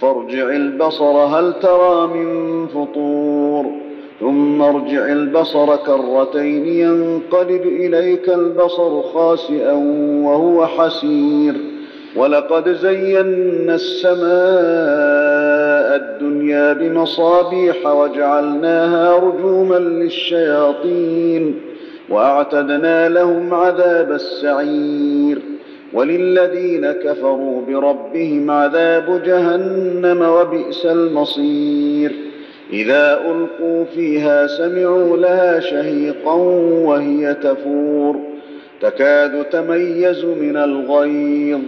فارجع البصر هل ترى من فطور؟ ثم ارجع البصر كرتين ينقلب إليك البصر خاسئا وهو حسير. ولقد زينا السماء الدنيا بمصابيح وجعلناها رجوما للشياطين وأعتدنا لهم عذاب السعير. وللذين كفروا بربهم عذاب جهنم وبئس المصير. إذا ألقوا فيها سمعوا لها شهيقا وهي تفور. تكاد تميز من الغيظ.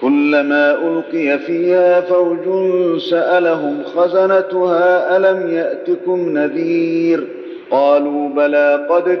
كلما ألقي فيها فوج سألهم خزنتها ألم يأتكم نذير؟ قالوا بلى قد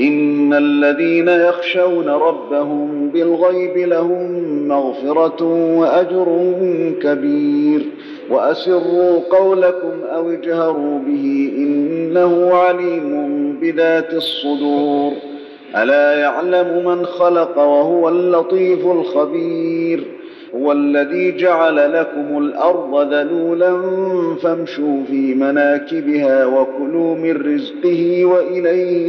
إن الذين يخشون ربهم بالغيب لهم مغفرة وأجر كبير. وأسروا قولكم أو اجهروا به إنه عليم بذات الصدور. ألا يعلم من خلق وهو اللطيف الخبير. هو الذي جعل لكم الأرض ذلولا فامشوا في مناكبها وكلوا من رزقه وإليه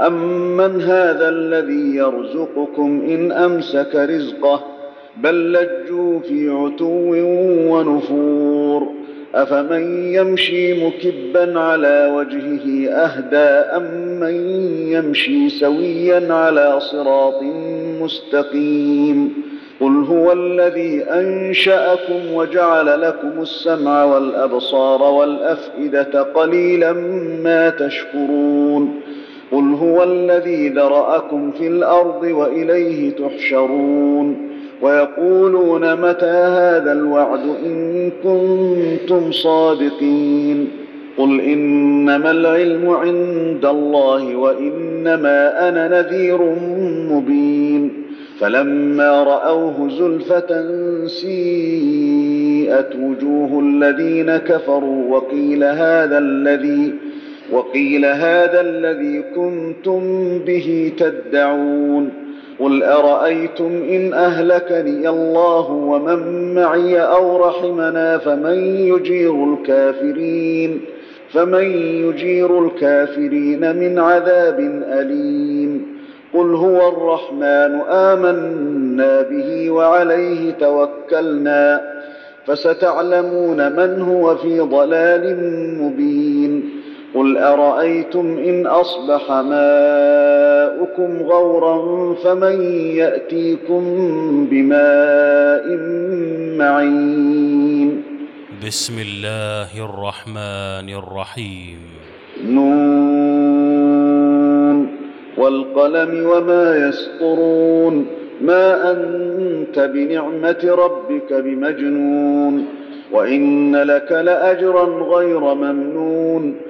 امن هذا الذي يرزقكم ان امسك رزقه بل لجوا في عتو ونفور افمن يمشي مكبا على وجهه اهدى امن يمشي سويا على صراط مستقيم قل هو الذي انشاكم وجعل لكم السمع والابصار والافئده قليلا ما تشكرون قل هو الذي ذراكم في الأرض واليه تحشرون ويقولون متى هذا الوعد ان كنتم صادقين قل انما العلم عند الله وانما أنا نذير مبين فلما راوه زلفه سيئت وجوه الذين كفروا وقيل هذا الذي وقيل هذا الذي كنتم به تدعون. قل أرأيتم إن أهلكني الله ومن معي أو رحمنا فمن يجير الكافرين فمن يجير الكافرين من عذاب أليم. قل هو الرحمن آمنا به وعليه توكلنا فستعلمون من هو في ضلال مبين. قل ارايتم ان اصبح ماؤكم غورا فمن ياتيكم بماء معين بسم الله الرحمن الرحيم نون والقلم وما يسطرون ما انت بنعمه ربك بمجنون وان لك لاجرا غير ممنون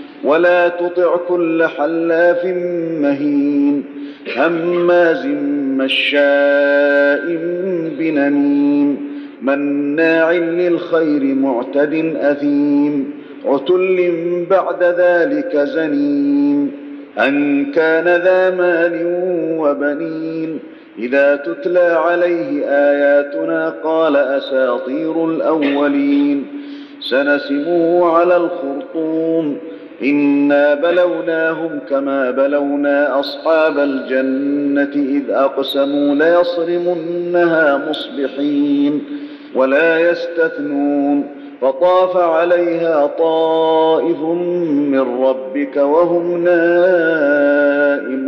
ولا تطع كل حلاف مهين هماز مشاء بنميم مناع للخير معتد أثيم عتل بعد ذلك زنيم. أن كان ذا مال وبنين إذا تتلى عليه آياتنا قال أساطير الأولين. سنسمه على الخرطوم انا بلوناهم كما بلونا اصحاب الجنه اذ اقسموا ليصرمنها مصبحين ولا يستثنون فطاف عليها طائف من ربك وهم نائمون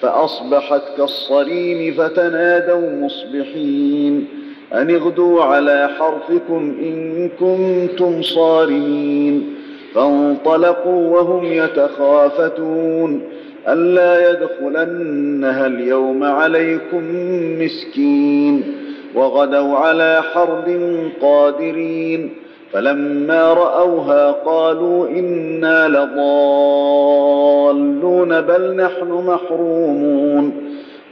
فاصبحت كالصريم فتنادوا مصبحين ان اغدوا على حرثكم ان كنتم صارمين فانطلقوا وهم يتخافتون ألا يدخلنها اليوم عليكم مسكين وغدوا على حرد قادرين فلما رأوها قالوا إنا لضالون بل نحن محرومون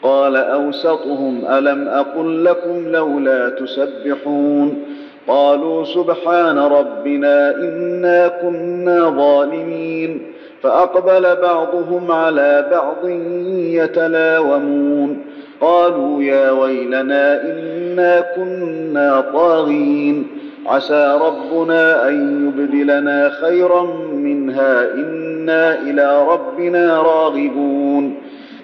قال أوسطهم ألم أقل لكم لولا تسبحون قالوا سبحان ربنا إنا كنا ظالمين فأقبل بعضهم على بعض يتلاومون قالوا يا ويلنا إنا كنا طاغين عسى ربنا أن يبدلنا خيرا منها إنا إلى ربنا راغبون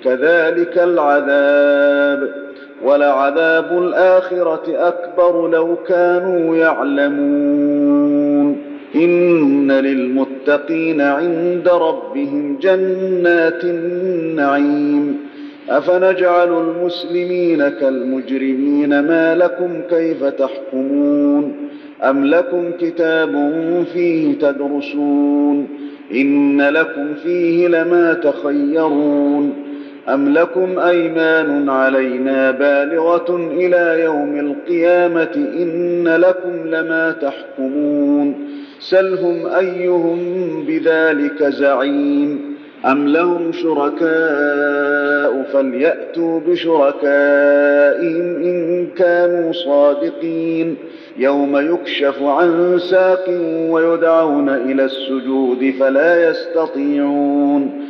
كذلك العذاب ولعذاب الآخرة أكبر لو كانوا يعلمون. إن للمتقين عند ربهم جنات النعيم. أفنجعل المسلمين كالمجرمين ما لكم كيف تحكمون؟ أم لكم كتاب فيه تدرسون؟ إن لكم فيه لما تخيرون. ام لكم ايمان علينا بالغه إلى يوم القيامه ان لكم لما تحكمون سلهم ايهم بذلك زعيم أم لهم شركاء فليأتوا بشركائهم إن كانوا صادقين يوم يكشف عن ساق ويدعون إلى السجود فلا يستطيعون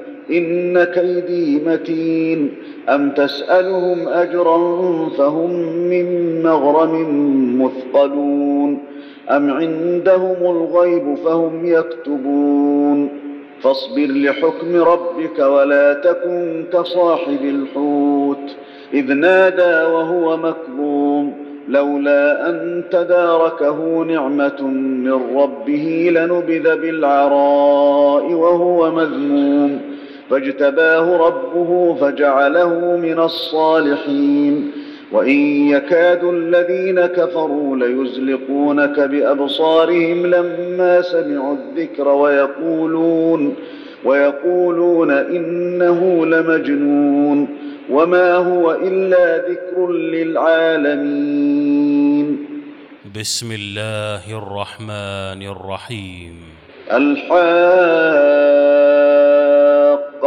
إن كيدي متين. أم تسألهم أجرا فهم من مغرم مثقلون. أم عندهم الغيب فهم يكتبون. فاصبر لحكم ربك ولا تكن كصاحب الحوت. إذ نادى وهو مكظوم. لولا أن تداركه نعمة من ربه لنبذ بالعراء وهو مذموم. فاجتباه ربه فجعله من الصالحين. وإن يكاد الذين كفروا ليزلقونك بأبصارهم لما سمعوا الذكر ويقولون ويقولون إنه لمجنون. وما هو إلا ذكر للعالمين. بسم الله الرحمن الرحيم.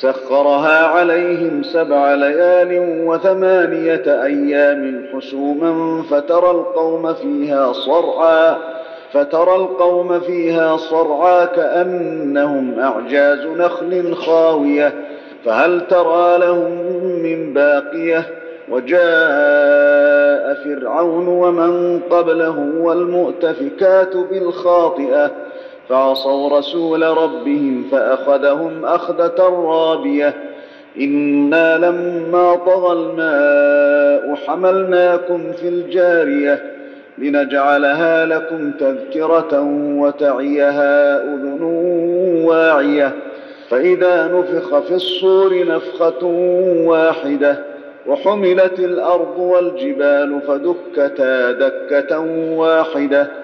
سخرها عليهم سبع ليال وثمانية أيام حسوما فترى القوم فيها صرعا فترى القوم فيها صرعا كأنهم أعجاز نخل خاوية فهل ترى لهم من باقية؟ وجاء فرعون ومن قبله والمؤتفكات بالخاطئة فعصوا رسول ربهم فأخذهم أخذة رابية. إنا لما طغى الماء حملناكم في الجارية لنجعلها لكم تذكرة وتعيها أذن واعية. فإذا نفخ في الصور نفخة واحدة وحملت الأرض والجبال فدكتا دكة واحدة.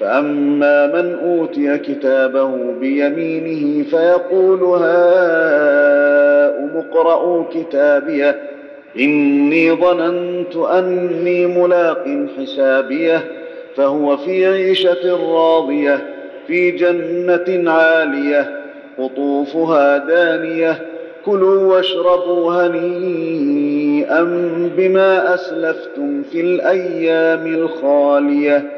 فأما من أوتي كتابه بيمينه فيقول هاؤم اقرءوا كتابيه إني ظننت أني ملاق حسابيه فهو في عيشة راضية في جنة عالية قطوفها دانية كلوا واشربوا هنيئا بما أسلفتم في الأيام الخالية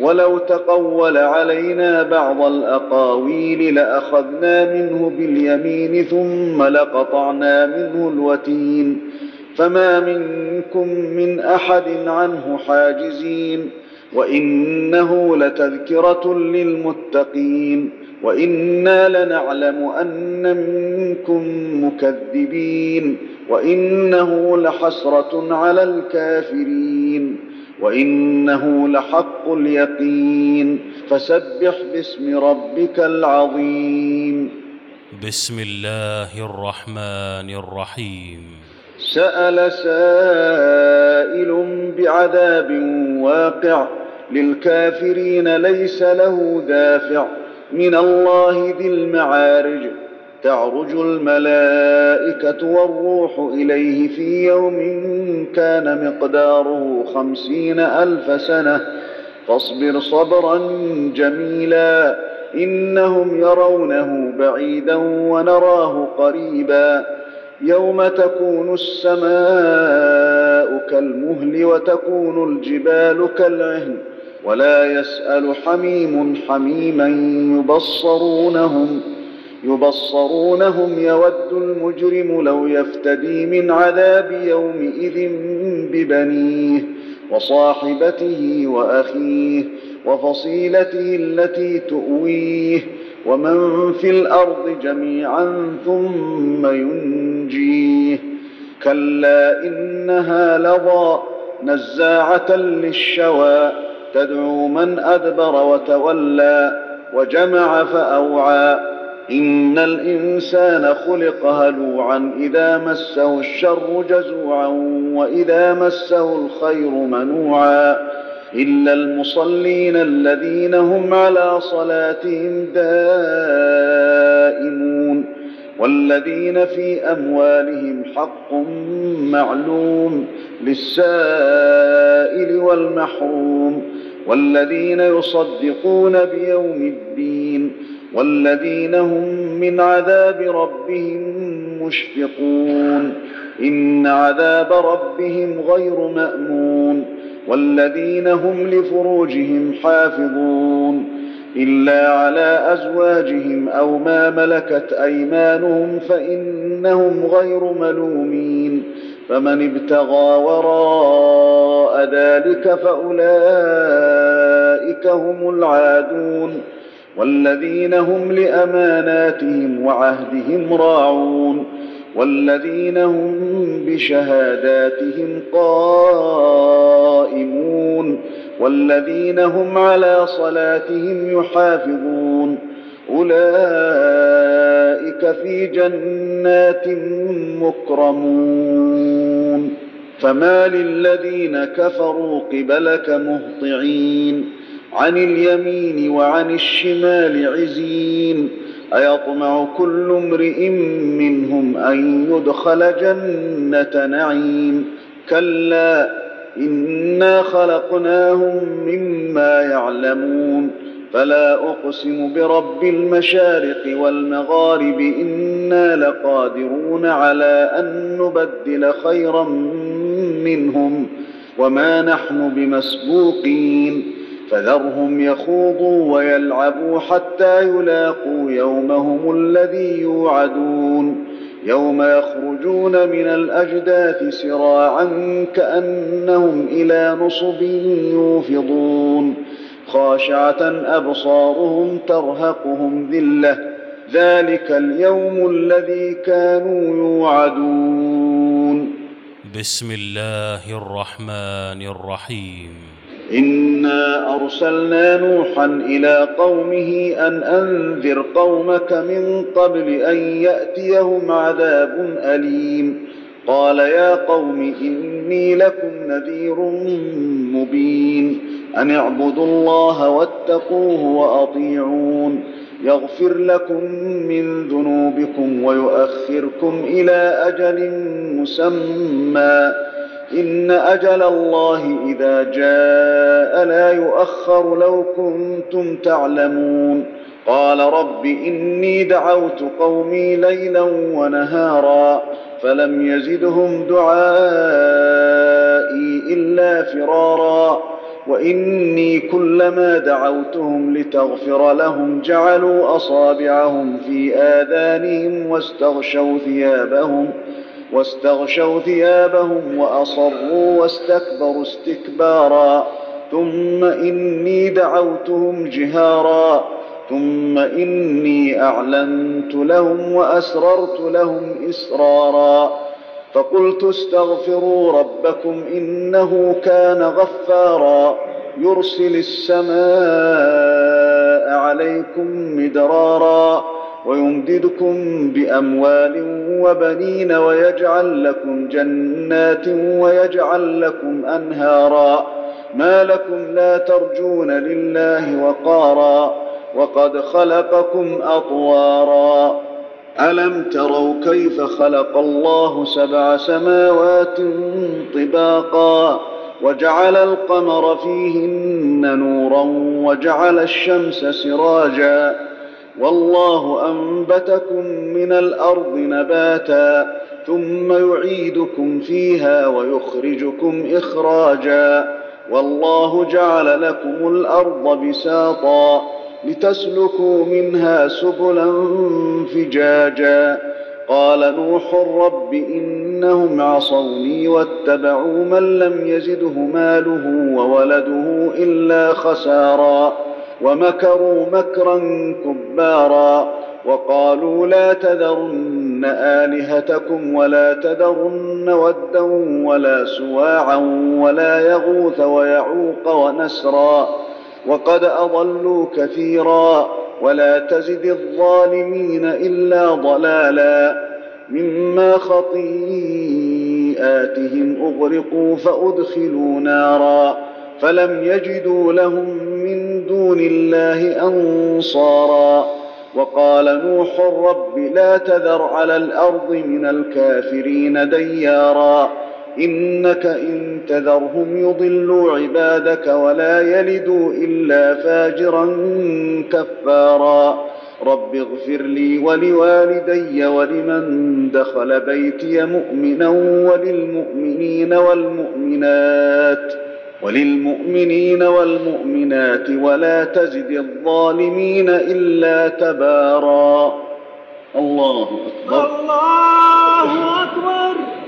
ولو تقول علينا بعض الأقاويل لأخذنا منه باليمين ثم لقطعنا منه الوتين فما منكم من أحد عنه حاجزين وإنه لتذكرة للمتقين وإنا لنعلم أن منكم مكذبين وإنه لحسرة على الكافرين وإنه لحق اليقين. فسبح باسم ربك العظيم. بسم الله الرحمن الرحيم. سأل سائل بعذاب واقع. للكافرين ليس له دافع. من الله ذي المعارج. تعرج الملائكة والروح إليه في يوم كان مقداره خمسين ألف سنة. فاصبر صبرا جميلا إنهم يرونه بعيدا ونراه قريبا. يوم تكون السماء كالمهل وتكون الجبال كالعهن ولا يسأل حميم حميما يبصرونهم. يبصرونهم يود المجرم لو يفتدي من عذاب يومئذ ببنيه وصاحبته وأخيه وفصيلته التي تؤويه ومن في الأرض جميعا ثم ينجيه كلا إنها لظى نزاعة للشوى تدعو من أدبر وتولى وجمع فأوعى ان الانسان خلق هلوعا اذا مسه الشر جزوعا واذا مسه الخير منوعا الا المصلين الذين هم على صلاتهم دائمون والذين في اموالهم حق معلوم للسائل والمحروم والذين يصدقون بيوم الدين والذين هم من عذاب ربهم مشفقون. إن عذاب ربهم غير مأمون. والذين هم لفروجهم حافظون. إلا على أزواجهم أو ما ملكت أيمانهم فإنهم غير ملومين. فمن ابتغى وراء ذلك فأولئك هم العادون. والذين هم لأماناتهم وعهدهم راعون والذين هم بشهاداتهم قائمون والذين هم على صلاتهم يحافظون أولئك في جنات مكرمون فما للذين كفروا قبلك مهطعين عن اليمين وعن الشمال عزين أيطمع كل امرئ منهم أن يدخل جنة نعيم. كلا إنا خلقناهم مما يعلمون. فلا أقسم برب المشارق والمغارب إنا لقادرون على أن نبدل خيرا منهم. وما نحن بمسبوقين. فذرهم يخوضوا ويلعبوا حتى يلاقوا يومهم الذي يوعدون. يوم يخرجون من الأجداث سراعا كأنهم إلى نصب يوفضون. خاشعة أبصارهم ترهقهم ذلة. ذلك اليوم الذي كانوا يوعدون. بسم الله الرحمن الرحيم. انا ارسلنا نوحا إلى قومه ان انذر قومك من قبل ان ياتيهم عذاب اليم قال يا قوم اني لكم نذير مبين ان اعبدوا الله واتقوه واطيعون يغفر لكم من ذنوبكم ويؤخركم إلى أجل مسمى إن أجل الله إذا جاء لا يؤخر لو كنتم تعلمون. قال رب إني دعوت قومي ليلا ونهارا فلم يزدهم دعائي إلا فرارا. وإني كلما دعوتهم لتغفر لهم جعلوا أصابعهم في آذانهم واستغشوا ثيابهم. واستغشوا ثيابهم وأصروا واستكبروا استكبارا. ثم إني دعوتهم جهارا. ثم إني أعلنت لهم وأسررت لهم إسرارا. فقلت استغفروا ربكم إنه كان غفارا. يرسل السماء عليكم مدرارا. ويمددكم بأموال وبنين ويجعل لكم جنات ويجعل لكم أنهارا ما لكم لا ترجون لله وقارا وقد خلقكم أطوارا ألم تروا كيف خلق الله سبع سماوات طباقا وجعل القمر فيهن نورا وجعل الشمس سراجا والله أنبتكم من الأرض نباتا ثم يعيدكم فيها ويخرجكم إخراجا والله جعل لكم الأرض بساطا لتسلكوا منها سبلا فجاجا قال نوح رب إنهم عصوني واتبعوا من لم يزده ماله وولده إلا خسارا ومكروا مكرا كبارا وقالوا لا تذرن آلهتكم ولا تذرن ودا ولا سواعا ولا يغوث ويعوق ونسرا وقد أضلوا كثيرا ولا تزد الظالمين إلا ضلالا مما خطيئاتهم أغرقوا فأدخلوا نارا فلم يجدوا لهم من دون الله أنصارا. وقال نوح رب لا تذر على الأرض من الكافرين ديارا. إنك إن تذرهم يضلوا عبادك ولا يلدوا إلا فاجرا كفارا. رب اغفر لي ولوالدي ولمن دخل بيتي مؤمنا وللمؤمنين والمؤمنات. وللمؤمنين والمؤمنات ولا تزد الظالمين إلا تبارا. الله أكبر. الله أكبر.